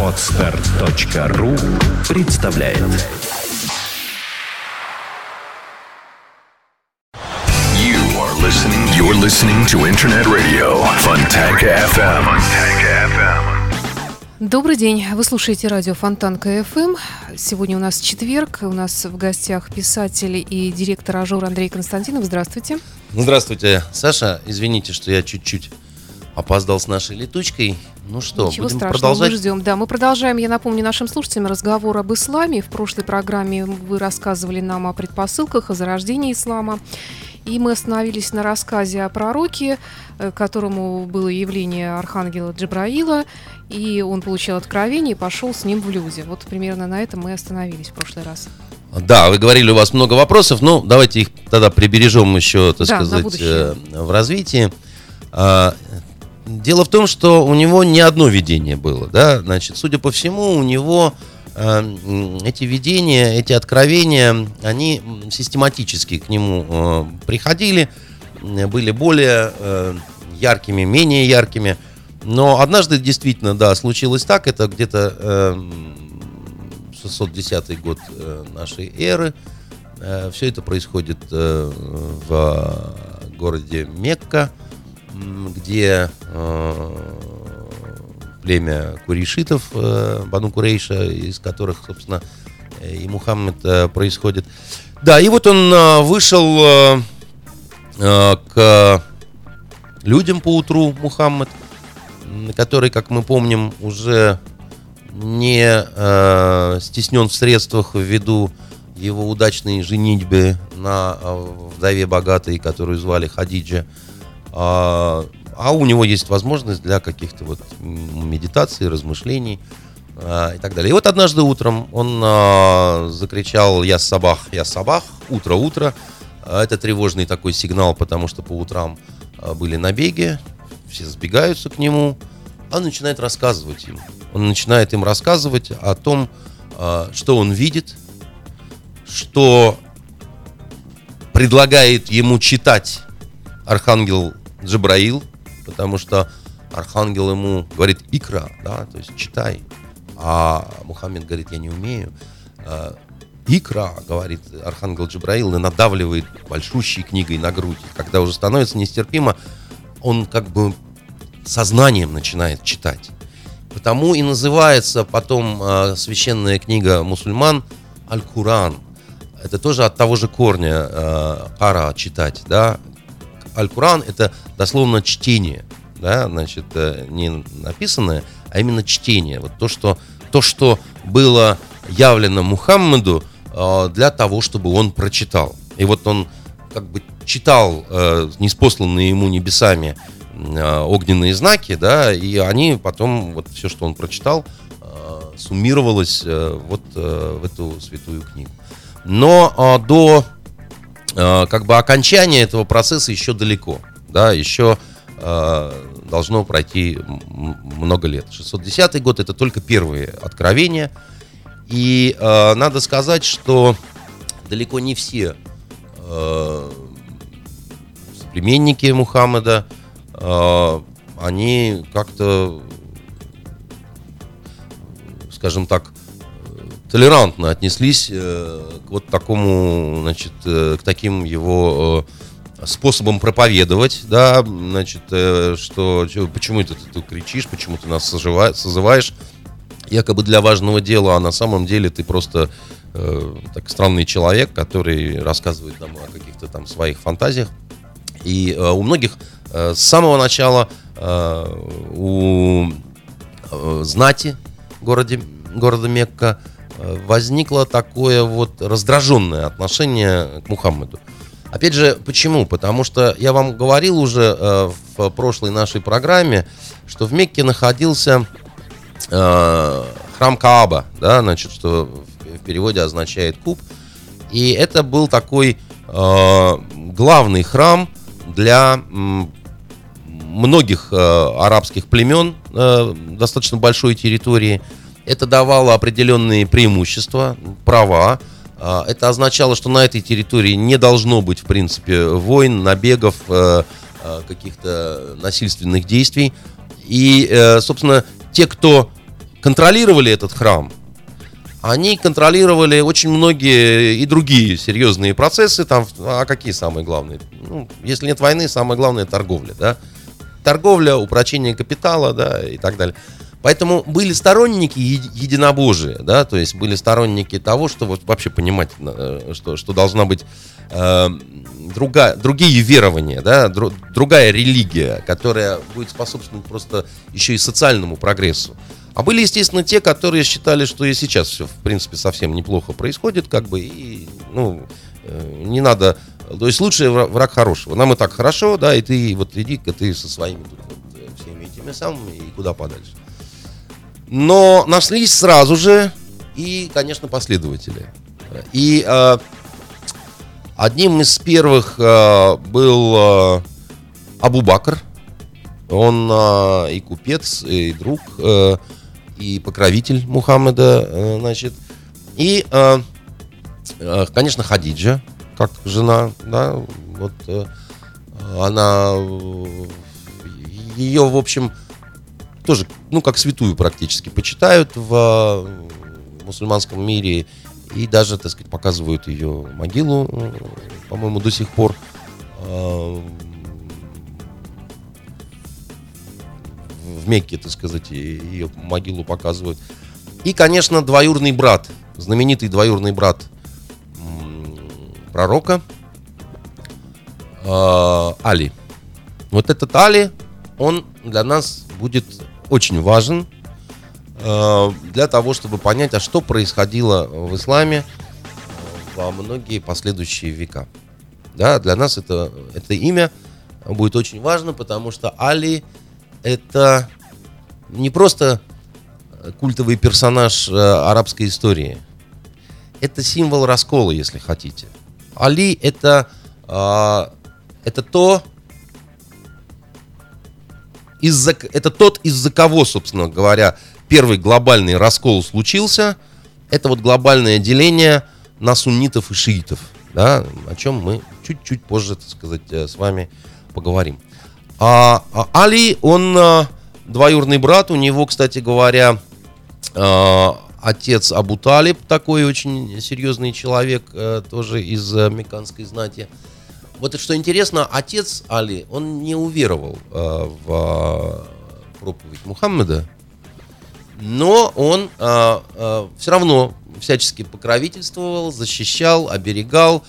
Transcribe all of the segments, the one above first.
Podster.ru представляет You are listening. You're listening to Internet Radio Fontanka FM. Fontanka FM. Добрый день. Вы слушаете радио Фонтанка FM. Сегодня у нас четверг. У нас в гостях писатель и директор Ажур Андрей Константинов. Здравствуйте. Здравствуйте, Саша. Извините, что я чуть-чуть опоздал с нашей летучкой. Ну что, Ничего будем страшного, продолжать? мы ждем. Да, мы продолжаем, я напомню нашим слушателям, разговор об исламе. В прошлой программе вы рассказывали нам о предпосылках, о зарождении ислама. И мы остановились на рассказе о пророке, э, которому было явление архангела Джабраила, и он получил откровение и пошел с ним в люди. Вот примерно на этом мы остановились в прошлый раз. Да, вы говорили, у вас много вопросов. Ну, давайте их тогда прибережем еще, так Да, сказать, э, в развитии. Дело в том, что у него не одно видение было, да, значит, судя по всему, у него э, эти видения, эти откровения, они систематически к нему э, приходили, были более э, яркими, менее яркими. Но однажды действительно, да, случилось так, это где-то э, 610 год э, нашей эры. Все это происходит э, в городе Мекка, где э, племя курейшитов, э, Бану Курейша, из которых, собственно, э, и Мухаммед происходит. Да, и вот он вышел к людям по утру, Мухаммед, который, как мы помним, уже не э, стеснен в средствах ввиду его удачной женитьбы на вдове богатой, которую звали Хадиджа. А, а у него есть возможность для каких-то вот медитаций, размышлений а, и так далее. И вот однажды утром он а, закричал «Я сабах, я сабах, утро, утро». А, Это тревожный такой сигнал, потому что по утрам а, были набеги, все сбегаются к нему, а он начинает рассказывать им. Он начинает им рассказывать о том, а, что он видит, что предлагает ему читать архангел Джабраил, потому что архангел ему говорит икра, да, то есть читай. А Мухаммед говорит, я не умею. А, Икра, говорит архангел Джабраил, и надавливает большущей книгой на грудь. Когда уже становится нестерпимо, он как бы сознанием начинает читать. Потому и называется потом э, священная книга мусульман Аль-Куран. Это тоже от того же корня э, ара читать, да. Аль-Куран это дословно чтение, да, значит, э, не написанное, а именно чтение. Вот то, что, то, что было явлено Мухаммаду э, для того, чтобы он прочитал. И вот он как бы читал э, неспосланные ему небесами э, огненные знаки, да, и они потом, вот все, что он прочитал, э, суммировалось э, вот э, в эту святую книгу. Но э, до как бы окончания этого процесса еще далеко, да, еще э, должно пройти много лет. 610 год это только первые откровения, и э, надо сказать, что далеко не все э, соплеменники Мухаммеда, э, они как-то, скажем так, э, толерантно отнеслись э, к вот такому, значит, э, к таким его э, способам проповедовать, да, значит, что, почему это ты, тут кричишь, почему ты нас созыва- созываешь, якобы для важного дела, а на самом деле ты просто э, так странный человек, который рассказывает нам о каких-то там своих фантазиях. И э, у многих э, с самого начала э, у э, знати городе, города Мекка возникло такое вот раздраженное отношение к Мухаммеду. Опять же, почему? Потому что я вам говорил уже э, в прошлой нашей программе, что в Мекке находился э, храм Кааба, да, значит, что в, переводе означает куб. И это был такой э, главный храм для многих э, арабских племен э, достаточно большой территории. Это давало определенные преимущества, права. А, Это означало, что на этой территории не должно быть, в принципе, войн, набегов, э, э, каких-то насильственных действий. И, э, собственно, те, кто контролировали этот храм, они контролировали очень многие и другие серьезные процессы. Там, а какие самые главные? Ну, если нет войны, самое главное торговля, да? Торговля, упрочение капитала, да, и так далее. Поэтому были сторонники единобожия, да, то есть были сторонники того, что вот вообще понимать, э, что, что должна быть э, другая, другие верования, да, дру, другая религия, которая будет способствовать просто еще и социальному прогрессу. А были, естественно, те, которые считали, что и сейчас все, в принципе, совсем неплохо происходит, как бы, и, ну, э, не надо... То есть лучший враг хорошего. Нам и так хорошо, да, и ты вот иди-ка ты со своими тут вот, э, всеми этими самыми и куда подальше. Но нашлись сразу же и, конечно, последователи. И э, одним из первых э, был э, Абу Бакр. Он э, и купец, и друг. Э, и покровитель Мухаммеда, э, значит. И, э, э, конечно, Хадиджа, как жена, да, вот она, ее, в общем, тоже, ну, как святую практически почитают в мусульманском мире и даже, так сказать, показывают ее могилу, по-моему, до сих пор в Мекке, так сказать, ее могилу показывают. И, конечно, двоюрный брат, знаменитый двоюрный брат пророка э, Али. Вот этот Али, он для нас будет очень важен э, для того, чтобы понять, а что происходило в исламе во многие последующие века. Да, для нас это, это имя будет очень важно, потому что Али это не просто культовый персонаж э, арабской истории. Это символ раскола, если хотите. Али это, э, это то, из-за, это тот, из-за кого, собственно говоря, первый глобальный раскол случился. Это вот глобальное деление на суннитов и шиитов, да, о чем мы чуть-чуть позже, так сказать, э, с вами поговорим. А, а Али, он а, двоюродный брат, у него, кстати говоря, а, отец Абу Талиб, такой очень серьезный человек, а, тоже из а, меканской знати. Вот что интересно, отец Али, он не уверовал а, в а, проповедь Мухаммеда, но он а, а, все равно всячески покровительствовал, защищал, оберегал,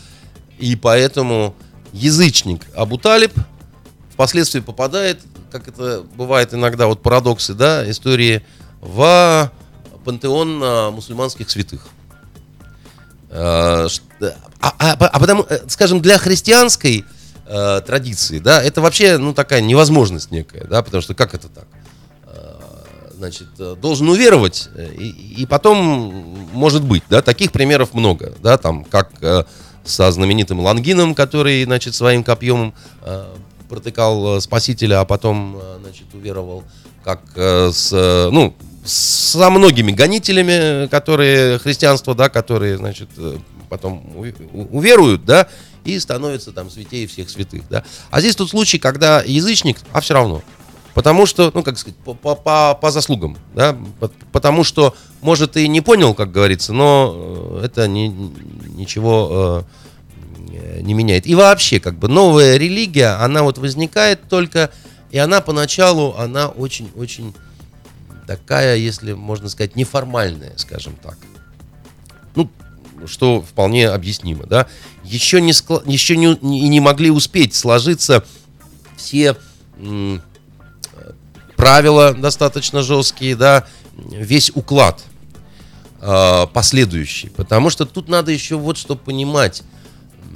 и поэтому язычник Абу Талиб – впоследствии попадает, как это бывает иногда, вот парадоксы, да, истории, в пантеон а, мусульманских святых. А, а, а, потому, э, скажем, для христианской а, традиции, да, это вообще, ну, такая невозможность некая, да, потому что как это так? значит, должен уверовать, и, и потом, может быть, да, таких примеров много, да, там, как со знаменитым Лангином, который, значит, своим копьем протыкал э, спасителя, а потом, э, значит, уверовал, как э, с, ну, со многими гонителями, которые христианство, да, которые, значит, потом уверуют, да, и становятся там святее всех святых, да. А здесь тот случай, когда язычник, а все равно, потому что, ну, как сказать, по, по, по заслугам, да, потому что, может, и не понял, как говорится, но это не, ничего не меняет. И вообще, как бы новая религия, она вот возникает только, и она поначалу, она очень-очень такая, если можно сказать, неформальная, скажем так. Ну, что вполне объяснимо, да. Еще не, скла- еще не, не, не могли успеть сложиться все м- правила достаточно жесткие, да, весь уклад э, последующий. Потому что тут надо еще вот что понимать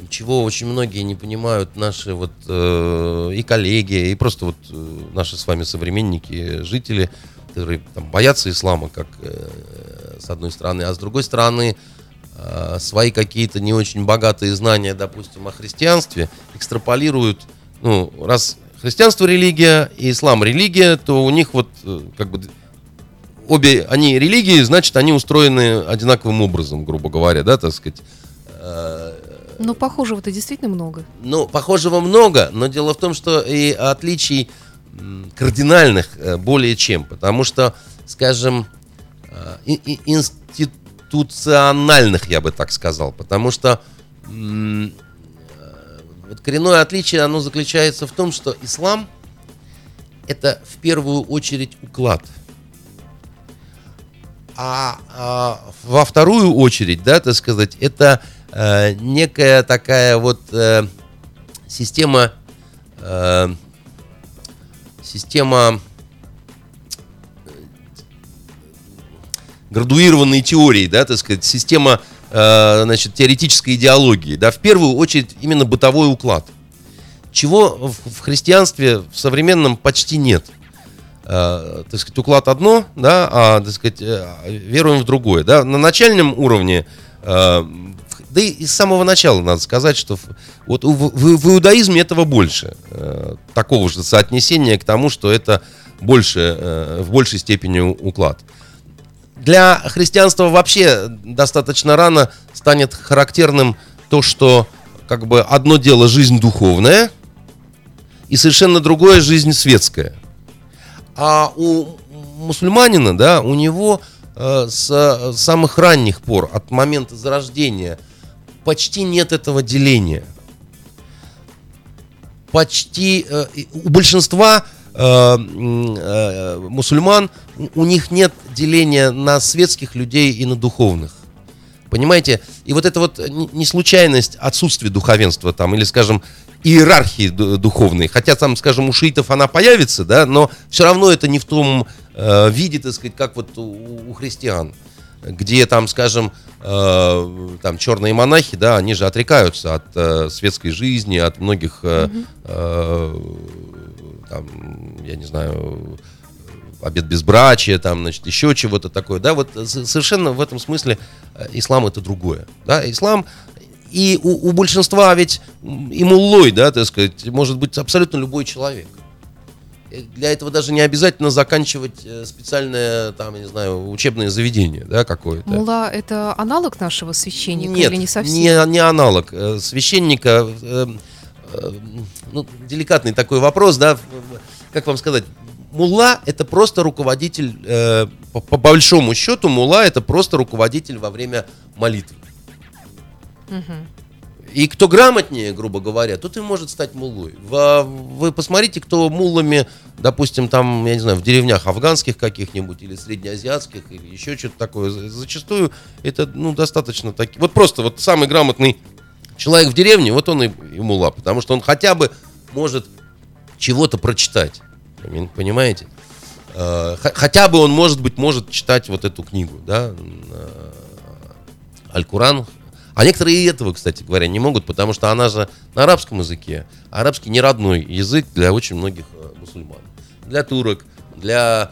чего очень многие не понимают наши вот э, и коллеги, и просто вот э, наши с вами современники, жители, которые там, боятся ислама, как э, с одной стороны, а с другой стороны свои какие-то не очень богатые знания, допустим, о христианстве экстраполируют, ну, раз христианство религия и ислам религия, то у них вот э, как бы обе они религии, значит, они устроены одинаковым образом, грубо говоря, да, так сказать. Э, но похожего-то действительно много. Ну, похожего много, но дело в том, что и отличий кардинальных э, более чем, потому что, скажем, э, и- и- институциональных, я бы так сказал, потому что э, вот коренное отличие, оно заключается в том, что ислам это в первую очередь уклад. А, а во вторую очередь, да, так сказать, это э, некая такая вот э, система, э, система градуированной теории, да, так сказать, система, э, значит, теоретической идеологии, да, в первую очередь именно бытовой уклад, чего в, в христианстве в современном почти нет. Э, так сказать, уклад одно, да, а, так сказать, э, веруем в другое, да. На начальном уровне, э, да и с самого начала надо сказать, что вот в, в- в иудаизме этого больше, э, такого же соотнесения к тому, что это больше, э, в большей степени уклад. Для христианства вообще достаточно рано станет характерным то, что как бы одно дело жизнь духовная и совершенно другое жизнь светская. А у мусульманина, да, у него э, с э, самых ранних пор, от момента зарождения, почти нет этого деления. Почти э, у большинства мусульман у- них нет деления на светских людей и на духовных. Понимаете? И вот это вот не случайность отсутствия духовенства там, или, скажем, иерархии ду- духовной. Хотя там, скажем, у шиитов она появится, да, но все равно это не в том э, виде, так сказать, как вот у, у христиан. Где там, скажем, э, там черные монахи, да, они же отрекаются от э, светской жизни, от многих, э, э, там, я не знаю, обет безбрачия, там, значит, еще чего-то такое, да, вот совершенно в этом смысле э, ислам это другое, да, ислам и у, у большинства ведь и муллой, да, так сказать, может быть абсолютно любой человек. Для этого даже не обязательно заканчивать э, специальное, там, я не знаю, учебное заведение, да, какое-то. Мула это аналог нашего священника Нет, или не совсем? Не, не аналог. Э, Священника, ну, деликатный такой вопрос, да, как вам сказать, мулла это просто руководитель, э, по, по большому счету мулла это просто руководитель во время молитвы. И кто грамотнее, грубо говоря, тот и может стать муллой. Во- Вы посмотрите, кто муллами, допустим, там, я не знаю, в деревнях афганских каких-нибудь или среднеазиатских, или еще что-то такое. За- Зачастую это, ну, достаточно таки. Вот просто вот самый грамотный человек в деревне, вот он и, и мулла, потому что он хотя бы может чего-то прочитать. Пони- Понимаете? Э, Хотя бы он, может быть, может читать вот эту книгу, да, э, Аль-Куран. А некоторые и этого, кстати говоря, не могут, потому что она же на арабском языке. Арабский не родной язык для очень многих э, мусульман. Для турок, для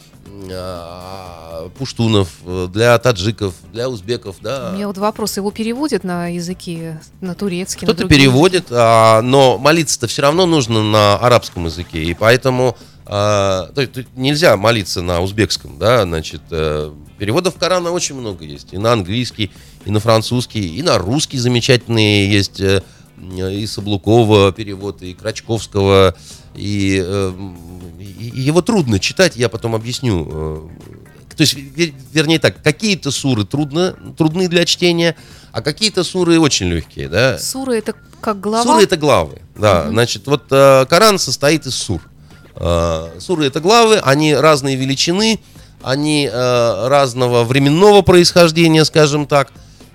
пуштунов, э, для таджиков, для узбеков, да. У меня вот вопрос, его переводят на языки, на турецкий? на Кто-то другие переводит, а, но молиться-то все равно нужно на арабском языке, и поэтому а, то тут нельзя молиться на узбекском, да, значит, э, переводов Корана очень много есть, и на английский, и на французский, и на русский замечательные есть, э, и Саблукова перевод, и Крачковского, и, э, и- и его трудно читать, я потом объясню. э, То есть, вер- вернее так, какие-то суры трудно, трудны для чтения, а какие-то суры очень легкие, да. Суры это как глава? Суры это главы, да. Значит, вот э, Коран состоит из сур. Э, суры это главы, они разной величины, они э, разного временного происхождения, скажем так.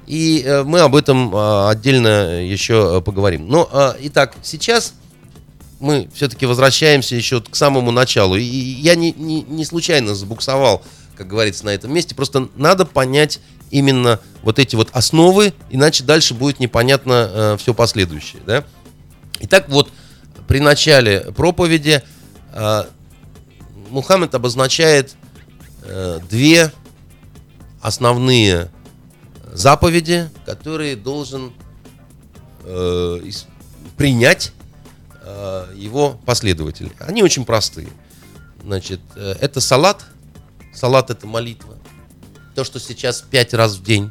И э, мы об этом э, отдельно еще э, поговорим. Но, э, итак, сейчас мы все-таки возвращаемся еще к самому началу. И я не, не, не случайно забуксовал, как говорится, на этом месте. Просто надо понять именно вот эти вот основы, иначе дальше будет непонятно все последующее. Да? Итак, вот при начале проповеди э, Мухаммед обозначает э, две основные заповеди, которые должен э, принять э, его последователь. Они очень простые. Значит, э, это салат. Салат это молитва. То, что сейчас пять раз в день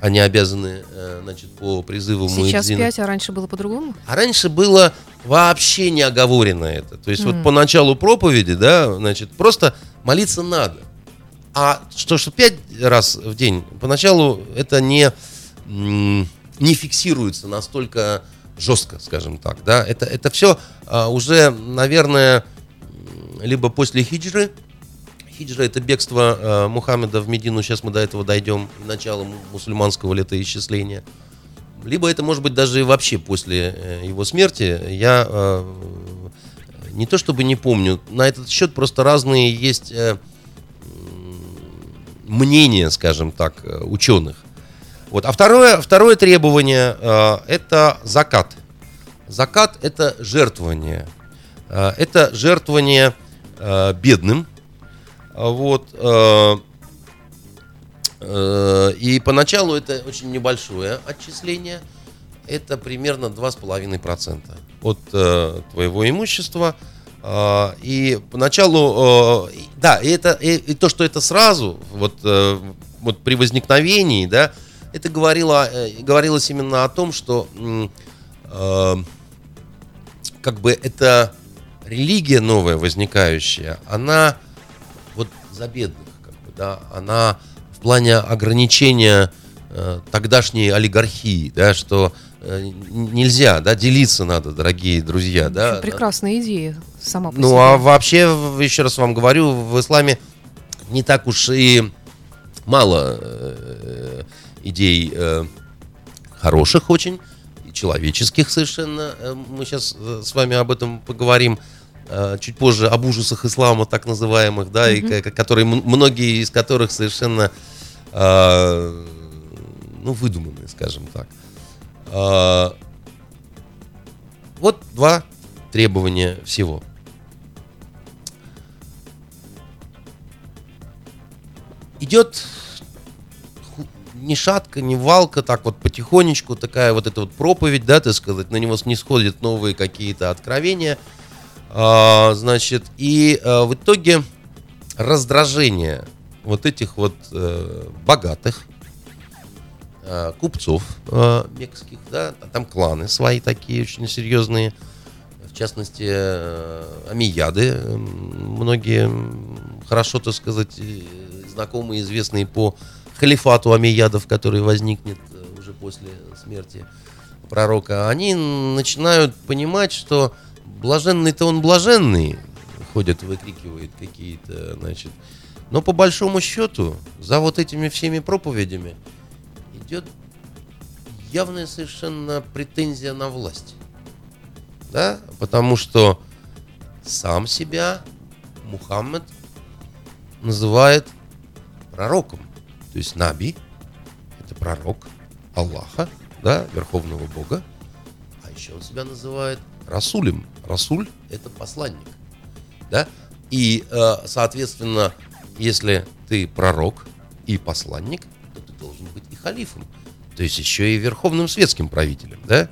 Они обязаны, э, значит, по призыву Сейчас Муэдзина. 5, а раньше было по-другому? А раньше было вообще не оговорено это. То есть вот по началу проповеди, да, значит, просто молиться надо. А что, что пять раз в день, поначалу это не, не фиксируется настолько жестко, скажем так, да. Это, это все уже, наверное, либо после хиджры, Хиджра это бегство э, Мухаммеда в Медину, сейчас мы до этого дойдем, начало му- мусульманского летоисчисления. Либо это может быть даже и вообще после э, его смерти. Я э, не то чтобы не помню, на этот счет просто разные есть э, мнения, скажем так, э, ученых. Вот. А второе, второе требование э, это закат. Закат это жертвование. Э, это жертвование э, бедным. Вот. э, э, И поначалу это очень небольшое отчисление. Это примерно 2,5% от э, твоего имущества. А, И поначалу, и- да, и, это, и, и то, что это сразу, вот, э, вот при возникновении, да, это говорило, э, говорилось именно о том, что э, как бы эта религия новая возникающая, она вот за бедных, как бы, да, она в плане ограничения э, тогдашней олигархии, да, что нельзя, да, делиться надо, дорогие друзья, да. Прекрасная идея сама по Ну, себе. а вообще, еще раз вам говорю, в исламе не так уж и мало э, идей э, хороших очень, человеческих совершенно. Э, Мы сейчас с вами об этом поговорим э, чуть позже, об ужасах ислама, так называемых, да, и ко- которые, многие из которых совершенно, э, ну, выдуманные, скажем так. Э, Вот два требования всего. Идет ни шатка, ни валка, так вот потихонечку, такая вот эта вот проповедь, да, так сказать, на него не сходят новые какие-то откровения. А, значит, и а, в итоге раздражение вот этих вот э, богатых, купцов э, мекских, да, а там кланы свои такие очень серьезные, в частности, э, амияды, э, многие хорошо, так сказать, э, знакомые, известные по халифату амиядов, который возникнет э, уже после смерти пророка, они начинают понимать, что блаженный-то он блаженный, ходят, выкрикивает какие-то, значит, но по большому счету за вот этими всеми проповедями идет явная совершенно претензия на власть. Да? Потому что сам себя Мухаммед называет пророком. То есть Наби – это пророк Аллаха, да, Верховного Бога. А еще он себя называет Расулем. Расуль – это посланник. Да? И, э, соответственно, если ты пророк и посланник, халифом. То есть еще и верховным светским правителем, да?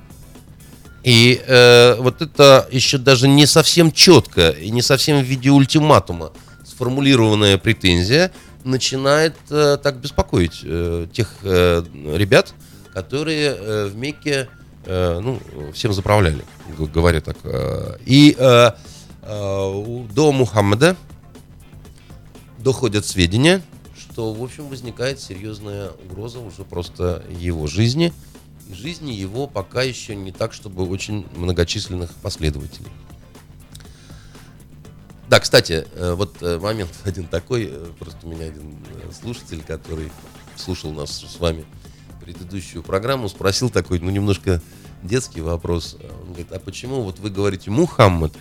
И э, вот это еще даже не совсем четко и не совсем в виде ультиматума сформулированная претензия начинает э, так беспокоить э, тех э, ребят, которые э, в Мекке э, ну, всем заправляли, говоря так. э. И э, э, до Мухаммада доходят сведения, что, в общем, возникает серьезная угроза уже просто его жизни и жизни его пока еще не так, чтобы очень многочисленных последователей. Да, кстати, э, вот э, момент один такой, э, просто у меня один слушатель, который слушал нас с вами предыдущую программу, спросил такой, ну, немножко детский вопрос. Он говорит, а почему вот вы говорите Мухаммад,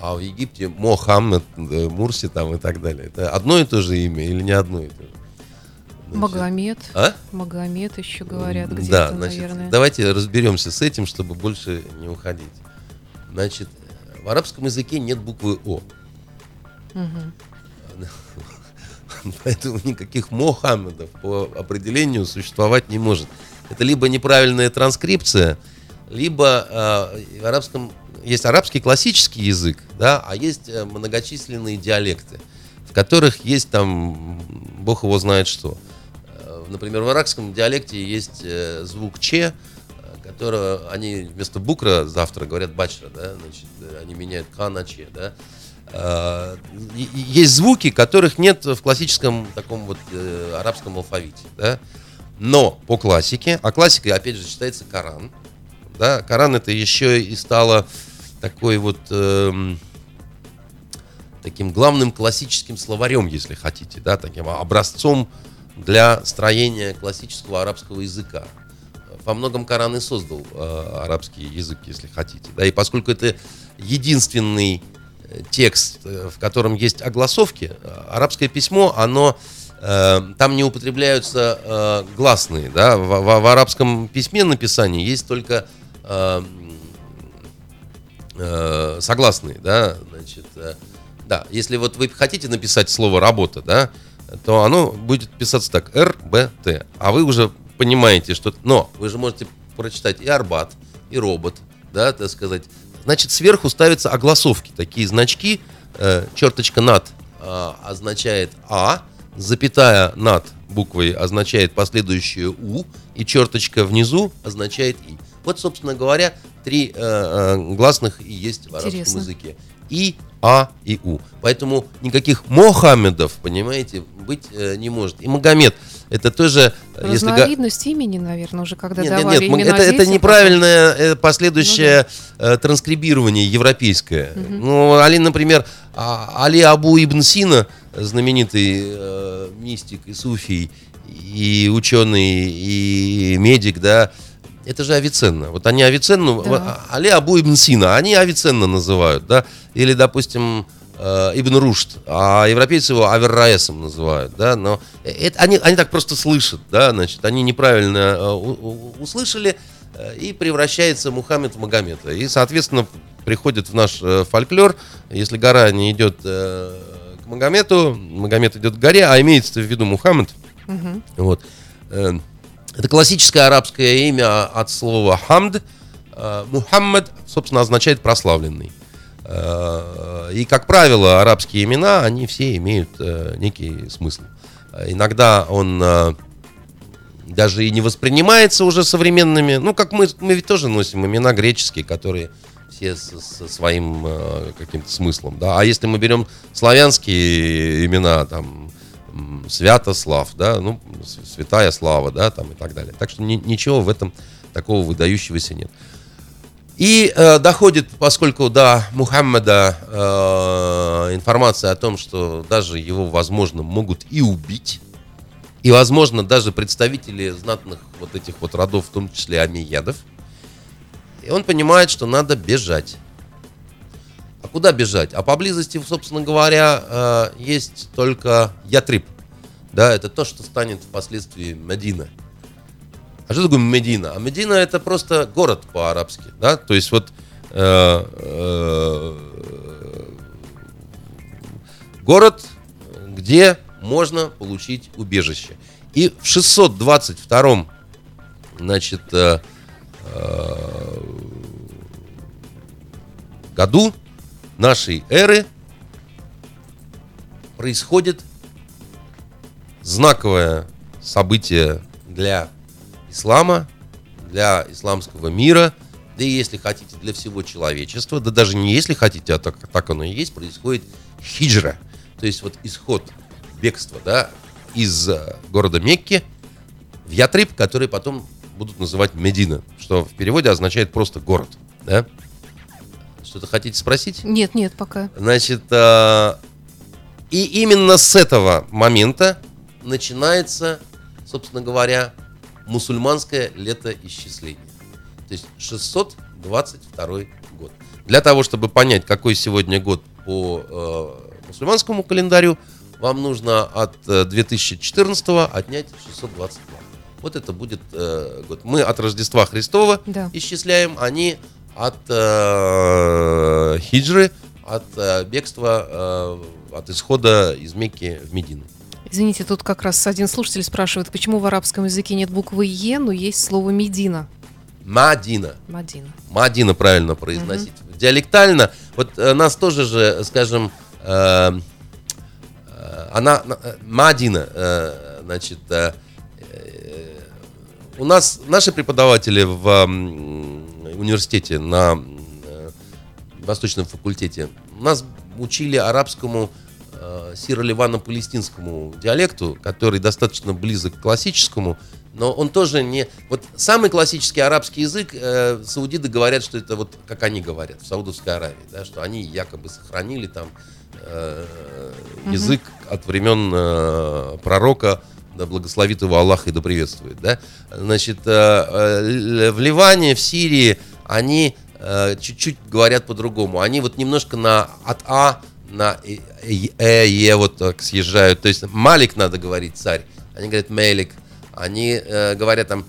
а в Египте Мохаммед, э, Мурси там и так далее? Это одно и то же имя или не одно и то же? Значит, Магомед. А? Магомед еще говорят где-то, Да, значит, наверное. давайте разберемся с этим, чтобы больше не уходить. Значит, в арабском языке нет буквы О. Мгм. Поэтому никаких Мохаммедов по определению существовать не может. Это либо неправильная транскрипция, либо э, в арабском есть арабский классический язык, да, а есть э, многочисленные диалекты, в которых есть там, бог его знает что. Э, например, в иракском диалекте есть э, звук че, которого они вместо букра завтра говорят бачра, да, значит, они меняют ка на че, да. Есть звуки, которых нет в классическом таком вот арабском алфавите, да. Но по классике, а классикой опять же считается Коран, да, Коран это еще и стало такой вот эм, таким главным классическим словарем, если хотите, да, таким образцом для строения классического арабского языка. Во многом Коран и создал э, арабский язык, если хотите. Да, и поскольку это единственный э, текст, э, в котором есть огласовки, э, арабское письмо, оно там не употребляются э, гласные. Да? В, в- в арабском письме написании есть только э, согласные, да, значит, э, да, если вот вы хотите написать слово работа, да, то оно будет писаться так, Р, Б, Т, а вы уже понимаете, что, но вы же можете прочитать и Арбат, и робот, да, так сказать, значит, сверху ставятся огласовки, такие значки, э, черточка над означает А, запятая над буквой означает последующее У, и черточка внизу означает И. Вот, собственно говоря, три э, э, гласных и есть в арабском Интересно. языке. И, А и У. Поэтому никаких Мохаммедов, понимаете, быть э, не может. И Магомед, это тоже, э, если... Разновидность имени, наверное, уже когда нет, нет, давали нет, мы- имена это, это неправильное э, последующее э, транскрибирование европейское. Ну, Али, например, а- Али Абу Ибн Сина, знаменитый э, мистик и суфий, и ученый, и медик, да, это же Авиценна. Вот они Авиценну, Да. в- Али Абу Ибн Сина, они Авиценна называют, да, или, допустим, э, Ибн Рушд, а европейцы его Аверраесом называют, да, но это, они, они так просто слышат, да, значит, они неправильно э, услышали, э, и превращается Мухаммед в Магомета. И, соответственно, приходит в наш э, фольклор, если гора не идет э, к Магомету, Магомед идет к горе, а имеется в виду Мухаммед, Мгм. вот. Это классическое арабское имя от слова хамд. Э, Мухаммад, собственно, означает прославленный. Э, И, как правило, арабские имена, они все имеют э, некий смысл. Иногда он даже и не воспринимается уже современными. Ну, как мы, мы ведь тоже носим имена греческие, которые все со, со своим каким-то смыслом. Да? А если мы берем славянские имена, там, Святослав, да, ну, Святая Слава, да, там и так далее. Так что ни- ничего в этом такого выдающегося нет. И э, доходит, поскольку до Мухаммеда э, информация о том, что даже его, возможно, могут и убить, и, возможно, даже представители знатных вот этих вот родов, в том числе амиядов, и он понимает, что надо бежать. Куда бежать? А поблизости, собственно говоря, э, есть только Ятриб. Да, это то, что станет впоследствии Медина. А что такое Медина? А Медина это просто город по-арабски, да? То есть вот э, э, город, где можно получить убежище. И в 622 значит, э, э, году нашей эры происходит знаковое событие для ислама, для исламского мира, да и если хотите, для всего человечества, да даже не если хотите, а так, так оно и есть, происходит хиджра, то есть вот исход бегства, да, из э, города Мекки в Ятриб, который потом будут называть Медина, что в переводе означает просто город, да. Что-то хотите спросить? Нет, нет, пока. Значит, э, и именно с этого момента начинается, собственно говоря, мусульманское летоисчисление. То есть 622 год. Для того, чтобы понять, какой сегодня год по э, мусульманскому календарю, вам нужно от э, 2014 отнять 622. Вот это будет э, год. Мы от Рождества Христова Да. исчисляем, они от э, хиджры, от э, бегства, э, от исхода из Мекки в Медину. Извините, тут как раз один слушатель спрашивает, почему в арабском языке нет буквы Е, но есть слово Медина. Мадина. Мадина. Мадина правильно произносить. Диалектально, вот э, нас тоже же, скажем, э, э, она, на- э, Мадина, э, значит, э, у нас наши преподаватели в университете на э, Восточном факультете. Нас учили арабскому э, сиро-ливано-палестинскому диалекту, который достаточно близок к классическому, но он тоже не... Вот самый классический арабский язык, э, саудиты говорят, что это вот как они говорят в Саудовской Аравии, да, что они якобы сохранили там э, язык от времен э, пророка, да благословит его Аллах и да приветствует, да. Значит, э, э, в Ливане, в Сирии они э, чуть-чуть говорят по-другому. Они вот немножко на от А на э, э, е вот так съезжают. То есть Малик надо говорить царь. Они говорят Мелик. Они э, говорят там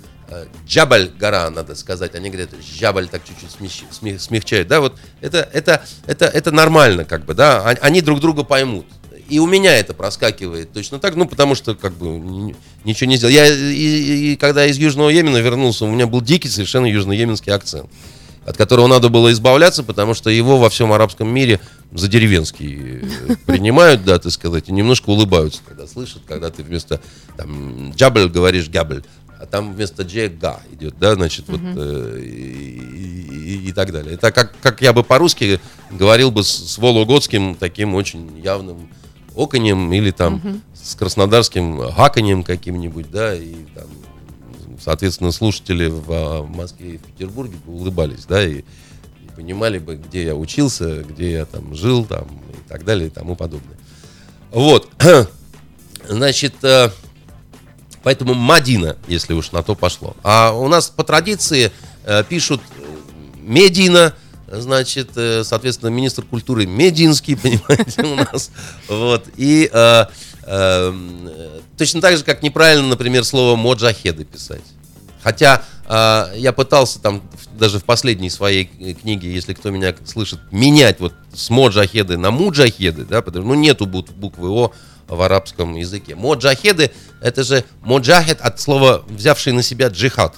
Джабаль гора, надо сказать. Они говорят Джабаль так чуть-чуть смещ- смех- смягчают. Да, вот это, это, это, это нормально, как бы, да. Они друг друга поймут. И у меня это проскакивает точно так, ну, потому что, как бы, ничего не сделал. Я, и, и- когда из Южного Йемена вернулся, у меня был дикий совершенно южноеменский акцент, от которого надо было избавляться, потому что его во всем арабском мире за деревенский э, принимают, да, так сказать, и немножко улыбаются, когда слышат, когда ты вместо, там, джабль говоришь гябль, а там вместо дже га идет, да, значит, вот, э, и, и- и так далее. Это как, как я бы по-русски говорил бы с, с вологодским таким очень явным оконем или там с краснодарским гаканьем каким-нибудь, да, и там, соответственно, слушатели в а, Москве и в Петербурге бы улыбались, да, и, и понимали бы, где я учился, где я там жил, там, и так далее, и тому подобное. Вот, значит, э, поэтому Мадина, если уж на то пошло. А у нас по традиции э, пишут э, Медина, значит, э, соответственно, министр культуры Мединский, понимаете, у нас. Вот. И э, э, точно так же, как неправильно, например, слово моджахеды писать. Хотя э, я пытался там даже в последней своей книге, если кто меня слышит, менять вот с моджахеды на муджахеды, да, потому что ну, нету буквы О в арабском языке. Моджахеды это же моджахед от слова взявший на себя джихад.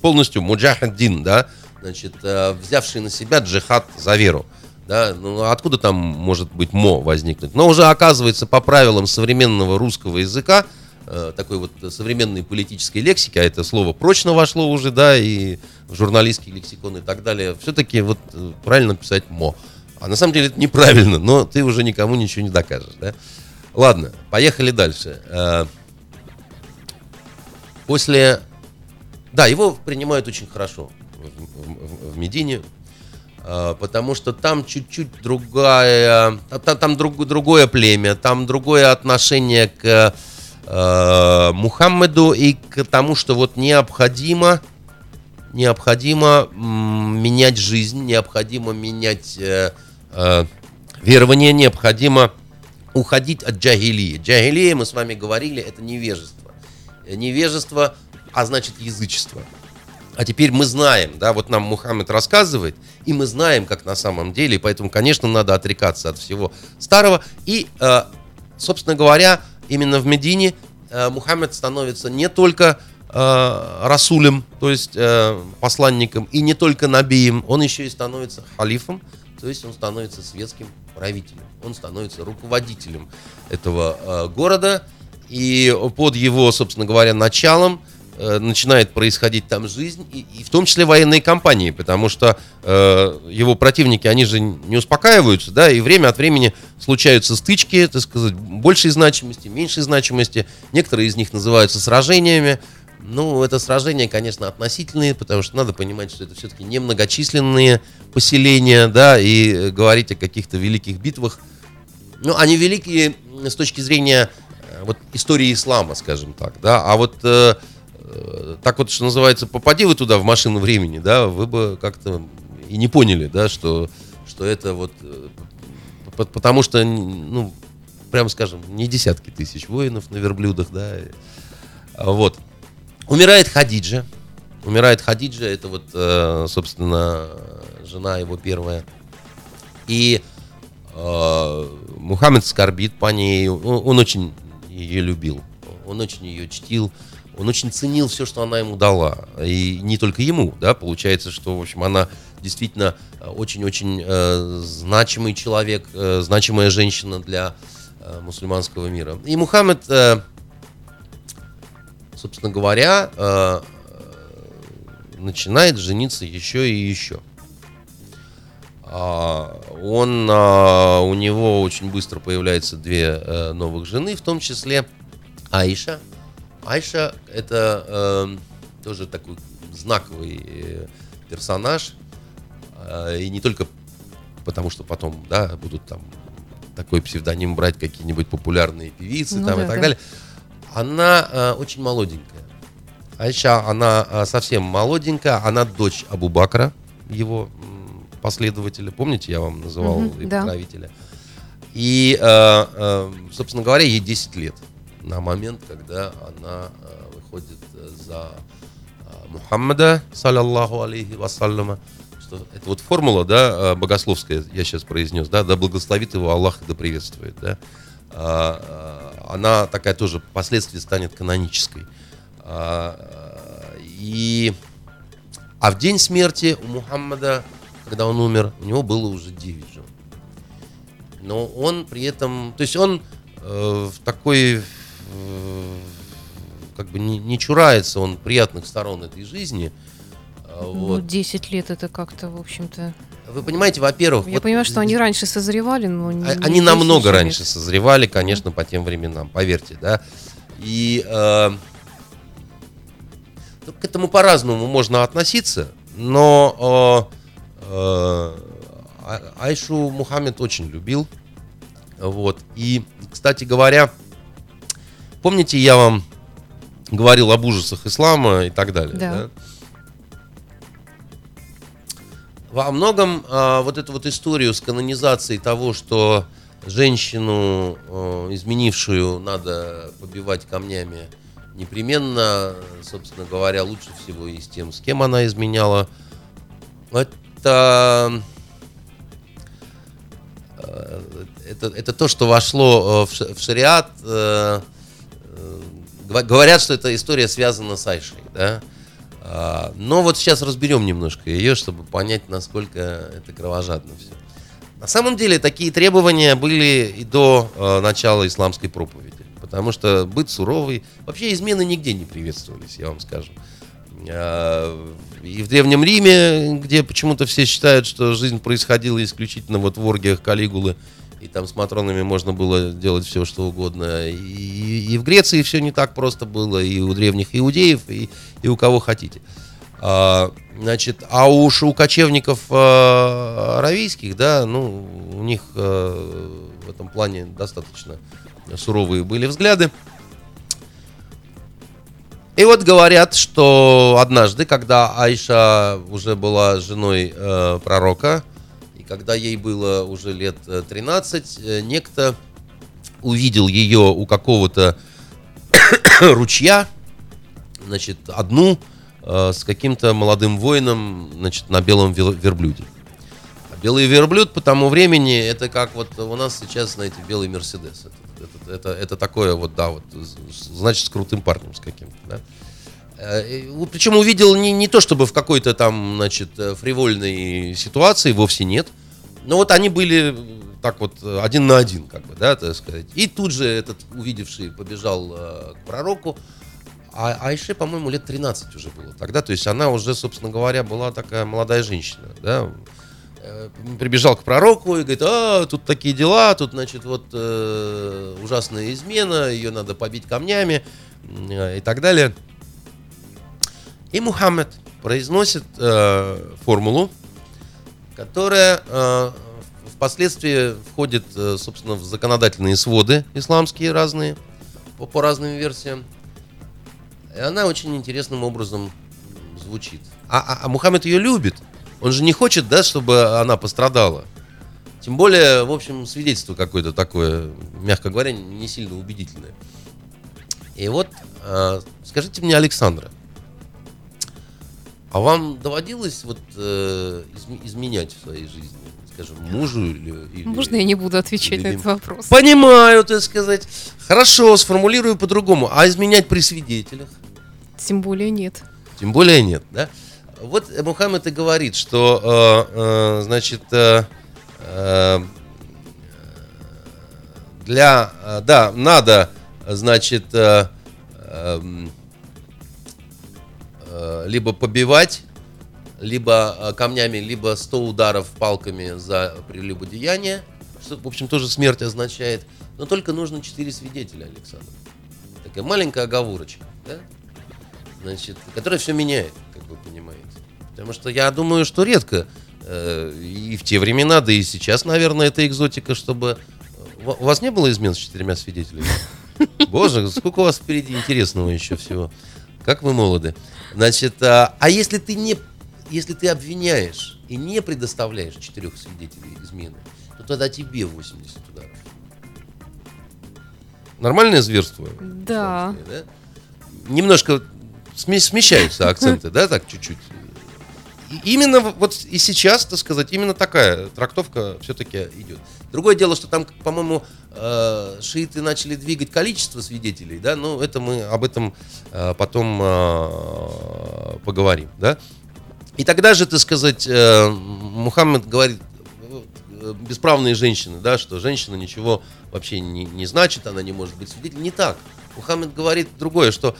Полностью муджахеддин, да, значит, э, взявший на себя джихад за веру. Да, ну откуда там может быть мо возникнуть? Но уже оказывается по правилам современного русского языка, э, такой вот современной политической лексики, а это слово прочно вошло уже, да, и в журналистский лексикон и так далее, все-таки вот э, правильно писать мо. А на самом деле это неправильно, но ты уже никому ничего не докажешь, да. Ладно, поехали дальше. Э, После... Да, его принимают очень хорошо в, в- Медине, э, потому что там чуть-чуть другая... а Там, там друг- другое племя, там другое отношение к э, Мухаммеду и к тому, что вот необходимо необходимо менять жизнь, необходимо менять э, э, верование, необходимо уходить от джагилии. Джагилия, мы с вами говорили, это невежество. Невежество, а значит язычество. А теперь мы знаем, да, вот нам Мухаммед рассказывает, и мы знаем, как на самом деле, и поэтому, конечно, надо отрекаться от всего старого. И, э, собственно говоря, именно в Медине э, Мухаммед становится не только э, расулем, то есть э, посланником, и не только набием, он еще и становится халифом, то есть он становится светским правителем, он становится руководителем этого э, города, и под его, собственно говоря, началом э, начинает происходить там жизнь, и, и в том числе военные кампании, потому что э, его противники, они же не успокаиваются, да, и время от времени случаются стычки, так сказать, большей значимости, меньшей значимости, некоторые из них называются сражениями, ну, это сражения, конечно, относительные, потому что надо понимать, что это все-таки немногочисленные поселения, да, и э, говорить о каких-то великих битвах, ну, они великие с точки зрения э, вот истории ислама, скажем так, да, а вот э, так вот, что называется, попади вы туда в машину времени, да, вы бы как-то и не поняли, да, что, что это вот, э, потому что, ну, прямо скажем, не десятки тысяч воинов на верблюдах, да, а вот. Умирает Хадиджа, умирает Хадиджа, это вот, э, собственно, жена его первая, и э, Мухаммед скорбит по ней, он очень ее любил, он очень ее чтил, он очень ценил все, что она ему дала. И не только ему, да, получается, что, в общем, она действительно э, очень-очень э, значимый человек, э, значимая женщина для э, мусульманского мира. И Мухаммед, э, собственно говоря, э, начинает жениться еще и еще. А, он, а, у него очень быстро появляется две э, новых жены, в том числе Аиша. Айша это э, тоже такой знаковый э, персонаж, и не только потому, что потом, да, будут там такой псевдоним брать какие-нибудь популярные певицы ну, там да, и так да. далее. Она э, очень молоденькая. Айша, она э, совсем молоденькая, она дочь Абу Бакра, его последователя. Помните, я вам называл угу, и покровителя? Да. И, э, э, собственно говоря, ей 10 лет на момент, когда она э, выходит за э, Мухаммада, саллаллаху алейхи вассаляма. Что это вот формула, да, э, богословская, я сейчас произнес, да, да благословит его Аллах, да приветствует, да. Э, э, она такая тоже впоследствии станет канонической. Э, и а в день смерти у Мухаммада когда он умер, у него было уже 9 жен. Но он при этом, то есть он э, в такой, э, как бы не, не чурается он приятных сторон этой жизни. А ну, вот. 10 лет это как-то, в общем-то... Вы понимаете, во-первых... Я вот, понимаю, что они раньше созревали, но... Не, а, они не намного раньше лет. созревали, конечно, по тем временам, поверьте, да. И э, ну, к этому по-разному можно относиться, но... Э, Э, а, Айшу Мухаммед очень любил. Вот. И, кстати говоря, помните, я вам говорил об ужасах ислама и так далее. Да. да? Во многом а, вот эту вот историю с канонизацией того, что женщину, а, изменившую, надо побивать камнями, непременно, собственно говоря, лучше всего и с тем, с кем она изменяла. Это, э, это, это то, что вошло э, в шариат. Э, говорят, что эта история связана с Айшей, да? А, но вот сейчас разберем немножко ее, чтобы понять, насколько это кровожадно все. На самом деле такие требования были и до начала исламской проповеди, потому что быт суровый, вообще измены нигде не приветствовались, я вам скажу. А, и в Древнем Риме, где почему-то все считают, что жизнь происходила исключительно вот в оргиях Калигулы, и там с матронами можно было делать все, что угодно. И, и в Греции все не так просто было, и у древних иудеев, и, и у кого хотите. А, значит, а уж у кочевников а, аравийских, да, ну, у них а, в этом плане достаточно суровые были взгляды. И вот говорят, что однажды, когда Айша уже была женой э, пророка, когда ей было уже лет 13, э, э, некто увидел ее у какого-то ручья, значит, одну э, с каким-то молодым воином, значит, на белом верблюде. А белый верблюд по тому времени, это как вот у нас сейчас, знаете, белый Мерседес. Это это, это, это такое вот, да, вот, значит, с крутым парнем с каким-то, да. Э, Причем увидел не, не то, чтобы в какой-то там, значит, э, фривольной ситуации, вовсе нет. Но вот они были так вот один на один, как бы, да, так сказать. И тут же этот увидевший побежал э, к пророку. А Айше, по-моему, лет 13 уже было тогда. То есть она уже, собственно говоря, была такая молодая женщина, да. Э, прибежал к пророку и говорит, а, тут такие дела, тут, значит, вот э, ужасная измена, ее надо побить камнями э, и так далее. И Мухаммед произносит э, формулу, которая э, впоследствии входит, э, собственно, в законодательные своды исламские разные, по, по разным версиям. И она очень интересным образом звучит. А, а, а Мухаммед ее любит. Он же не хочет, да, чтобы она пострадала. Тем более, в общем, свидетельство какое-то такое, мягко говоря, не сильно убедительное. И вот, э, скажите мне, Александра, а вам доводилось вот э, изменять в своей жизни? Скажем, мужу или... или Можно я не буду отвечать на этот вопрос? Понимаю, так сказать. Хорошо, сформулирую по-другому. А изменять при свидетелях? Тем более нет. Тем более нет, да? Вот Мухаммед и говорит, что, э, э, значит, э, э, для, э, да, надо, значит, э, э, либо побивать, либо э, камнями, либо 100 ударов палками за прелюбодеяние, что, в общем, тоже смерть означает. Но только нужно 4 свидетеля, Александр. Такая маленькая оговорочка, да? Значит, которая все меняет, как вы понимаете. Потому что я думаю, что редко э, и в те времена, да и сейчас, наверное, это экзотика, чтобы... У вас не было измен с четырьмя свидетелями? Боже, сколько у вас впереди интересного еще всего. Как вы молоды. Значит, а, а если ты не, если ты обвиняешь и не предоставляешь четырех свидетелей измены, то тогда тебе 80 ударов. Нормальное зверство? Да. да? Немножко сме- смещаются акценты, да, так чуть-чуть. Именно вот и сейчас, так сказать, именно такая трактовка все-таки идет. Другое дело, что там, по-моему, э, шииты начали двигать количество свидетелей, да, но это мы об этом э, потом э, поговорим, да. И тогда же, так сказать, Мухаммед говорит, бесправные женщины, да, что женщина ничего вообще не, не значит, она не может быть свидетелем. Не так. Мухаммед говорит другое, что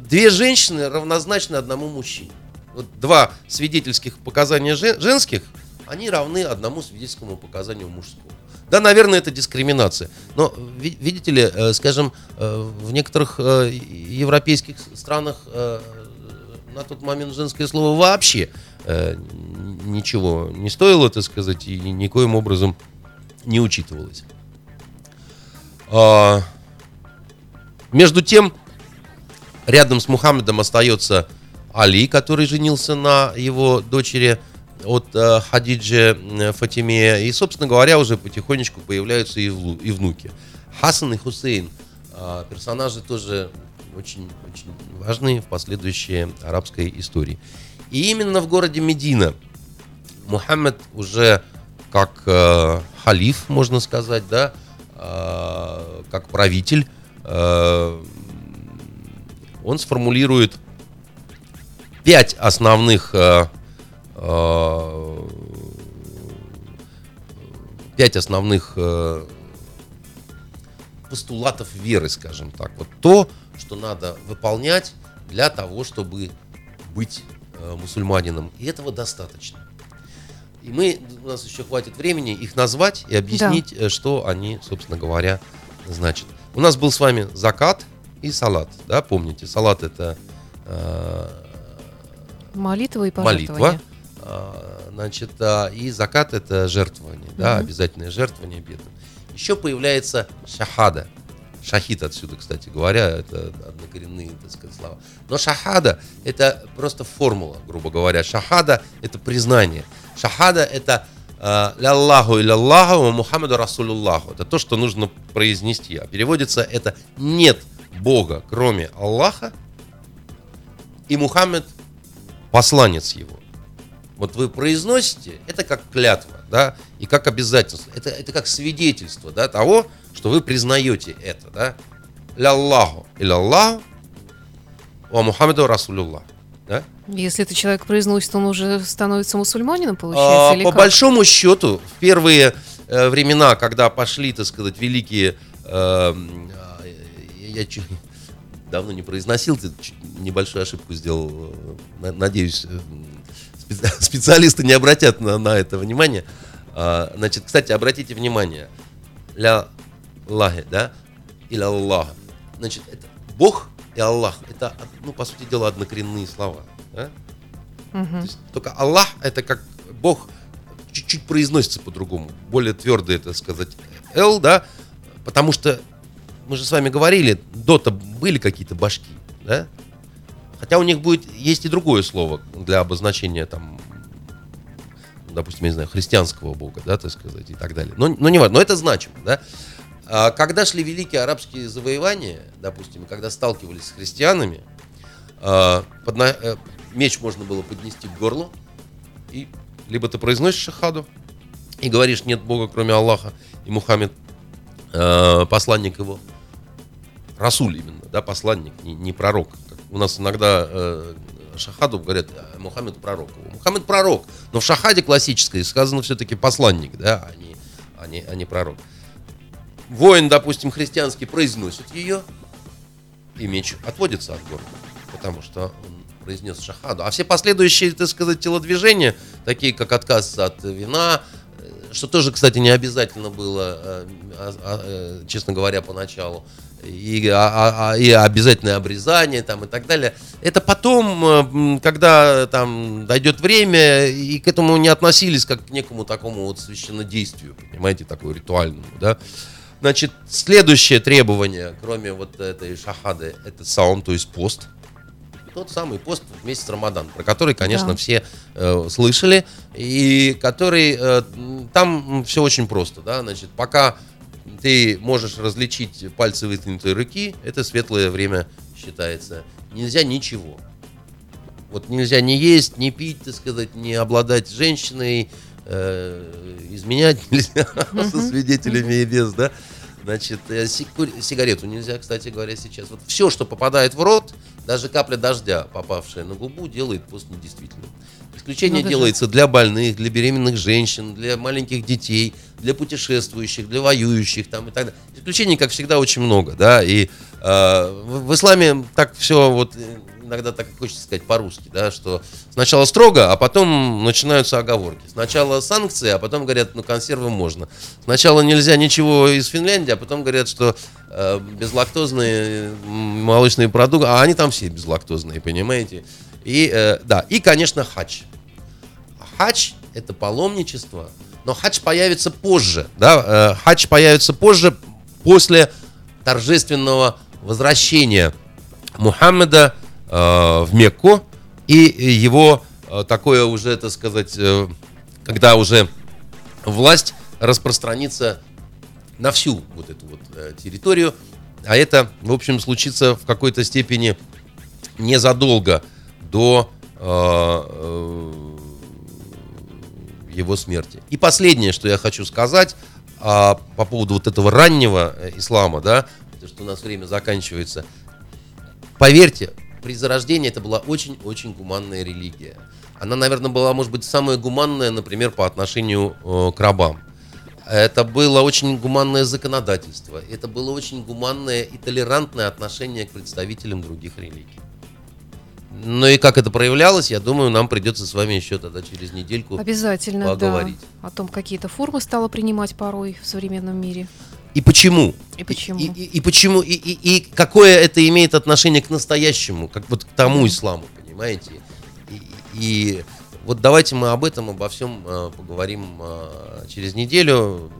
две женщины равнозначны одному мужчине. Вот два свидетельских показания жен- женских, они равны одному свидетельскому показанию мужскому. Да, наверное, это дискриминация. Но, ви- видите ли, э, скажем, э, в некоторых э, европейских странах на тот момент женское слово вообще ничего не стоило, так сказать, и никоим образом не учитывалось. А, между тем, рядом с Мухаммедом остается Али, который женился на его дочери от э, Хадиджи э, Фатиме. И, собственно говоря, уже потихонечку появляются и, внуки. Хасан и Хусейн. э, персонажи тоже очень, очень важные в последующей арабской истории. И именно в городе Медина Мухаммед уже как э, халиф, можно сказать, да, э, как правитель, э, он сформулирует пять основных э, э, пять основных э, постулатов веры, скажем так. Вот то, что надо выполнять для того, чтобы быть мусульманином. И этого достаточно. И мы, у нас еще хватит времени их назвать и объяснить, э, что они, собственно говоря, значат. У нас был с вами закат и салат, да, помните? Салат это э, Молитва и пожертвование. молитва, а, значит, а, и закат это жертвование, да, Мгм. обязательное жертвование бедным. Еще появляется шахада. Шахид отсюда, кстати говоря, это однокоренные, так сказать, слова. Но шахада это просто формула, грубо говоря. Шахада это признание. Шахада это э, ляллаху или Аллаху, ва Мухаммаду Расулуллаху. Это то, что нужно произнести. А переводится это нет Бога, кроме Аллаха, и Мухаммед посланец его. Вот вы произносите, это как клятва, да, и как обязательство. Это, это как свидетельство, да, того, что вы признаете это, да. Ляллаху или Аллаху, ва Мухаммеду Расулуллах. Да? Если этот человек произносит, он уже становится мусульманином, получается, А, или по как? большому счету, в первые э, времена, когда пошли, так сказать, великие, э, а, я чё- давно не произносил, чуть небольшую ошибку сделал, э, на- надеюсь, э, спе- специалисты не обратят на, на это внимание. А, Значит, кстати, обратите внимание, ля лахи, да, или Аллах. Значит, это Бог и Аллах, это, ну, по сути дела, однокоренные слова, да? То Мгм. есть только Аллах это как Бог чуть-чуть произносится по-другому. Более твердо это сказать Л, да, потому что мы же с вами говорили, до-то были какие-то башки, да? Хотя у них будет, есть и другое слово для обозначения там, допустим, я не знаю, христианского бога, да, так сказать, и так далее. Но, но не важно, но это значимо, да. А когда шли великие арабские завоевания, допустим, когда сталкивались с христианами, а, подна- э, меч можно было поднести к горлу, и либо ты произносишь шахаду и говоришь, нет Бога, кроме Аллаха, и Мухаммед, э, посланник его, Расуль именно, да, посланник, не, не пророк. У нас иногда э, шахаду говорят, «А, Мухаммед пророк. его». Мухаммед пророк, но в шахаде классической сказано все-таки посланник, да, а не, а не, а не пророк. Воин, допустим, христианский произносит ее, и меч отводится от горла, потому что он произнес шахаду. А все последующие, так сказать, телодвижения, такие как отказ от вина, э, что тоже, кстати, не обязательно было, э, а, а, э, честно говоря, поначалу, и, а, а, и обязательное обрезание там и так далее. Это потом, когда там дойдет время, и к этому не относились как к некому такому вот священнодействию, понимаете, такое ритуальному, да. Значит, следующее требование, кроме вот этой шахады, это саум, то есть пост. Тот самый пост в месяц Рамадан, про который, конечно, да. все э, слышали, и который э, там все очень просто, да, значит, пока ты можешь различить пальцы вытянутой руки, это светлое время считается. Нельзя ничего. Вот нельзя не есть, не пить, так сказать, не обладать женщиной, э, изменять нельзя со свидетелями и без, да. Значит, э, сигарету нельзя, кстати говоря, сейчас. Вот все, что попадает в рот, даже капля дождя, попавшая на губу, делает пост недействительным. Исключение ну, делается для больных, для беременных женщин, для маленьких детей, для путешествующих, для воюющих там и так далее. Исключений, как всегда, очень много, да. И э, в, в исламе так все вот э, иногда так хочется сказать по-русски, да, что сначала строго, а потом начинаются оговорки. Сначала санкции, а потом говорят, ну консервы можно. Сначала нельзя ничего из Финляндии, а потом говорят, что э, безлактозные молочные продукты, а они там все безлактозные, понимаете? И э, да, и конечно хач. Хач это паломничество, но хач появится позже, да, э, хач появится позже после торжественного возвращения Мухаммеда в Мекку, и его э, такое уже, так сказать, э, когда уже власть распространится на всю вот эту вот территорию, а это, в общем, случится в какой-то степени незадолго до его смерти. И последнее, что я хочу сказать а, по поводу вот этого раннего ислама, да, что у нас время заканчивается. Поверьте, при зарождении это была очень-очень гуманная религия. Она, наверное, была, может быть, самая гуманная, например, по отношению э, к рабам. Это было очень гуманное законодательство. Это было очень гуманное и толерантное отношение к представителям других религий. Ну и как это проявлялось, я думаю, нам придется с вами еще тогда через недельку Обязательно, поговорить. Да, о том, какие-то формы стало принимать порой в современном мире. И почему? И почему? И, и, и почему? И, и, и какое это имеет отношение к настоящему, как вот к тому исламу, понимаете? И, и вот давайте мы об этом, обо всем э, поговорим э, через неделю.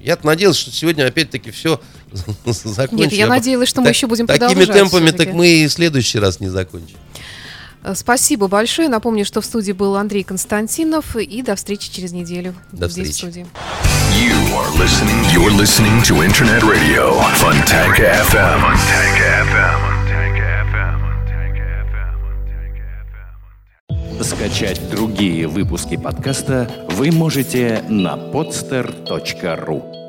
Я надеялся, что сегодня опять-таки все закончим. Нет, я надеялась, что мы еще будем продолжать. Такими темпами, так мы и в следующий раз не закончим. Э, спасибо большое. Напомню, что в студии был Андрей Константинов. И до встречи через неделю. До здесь встречи. Скачать другие выпуски подкаста вы можете на podster.ru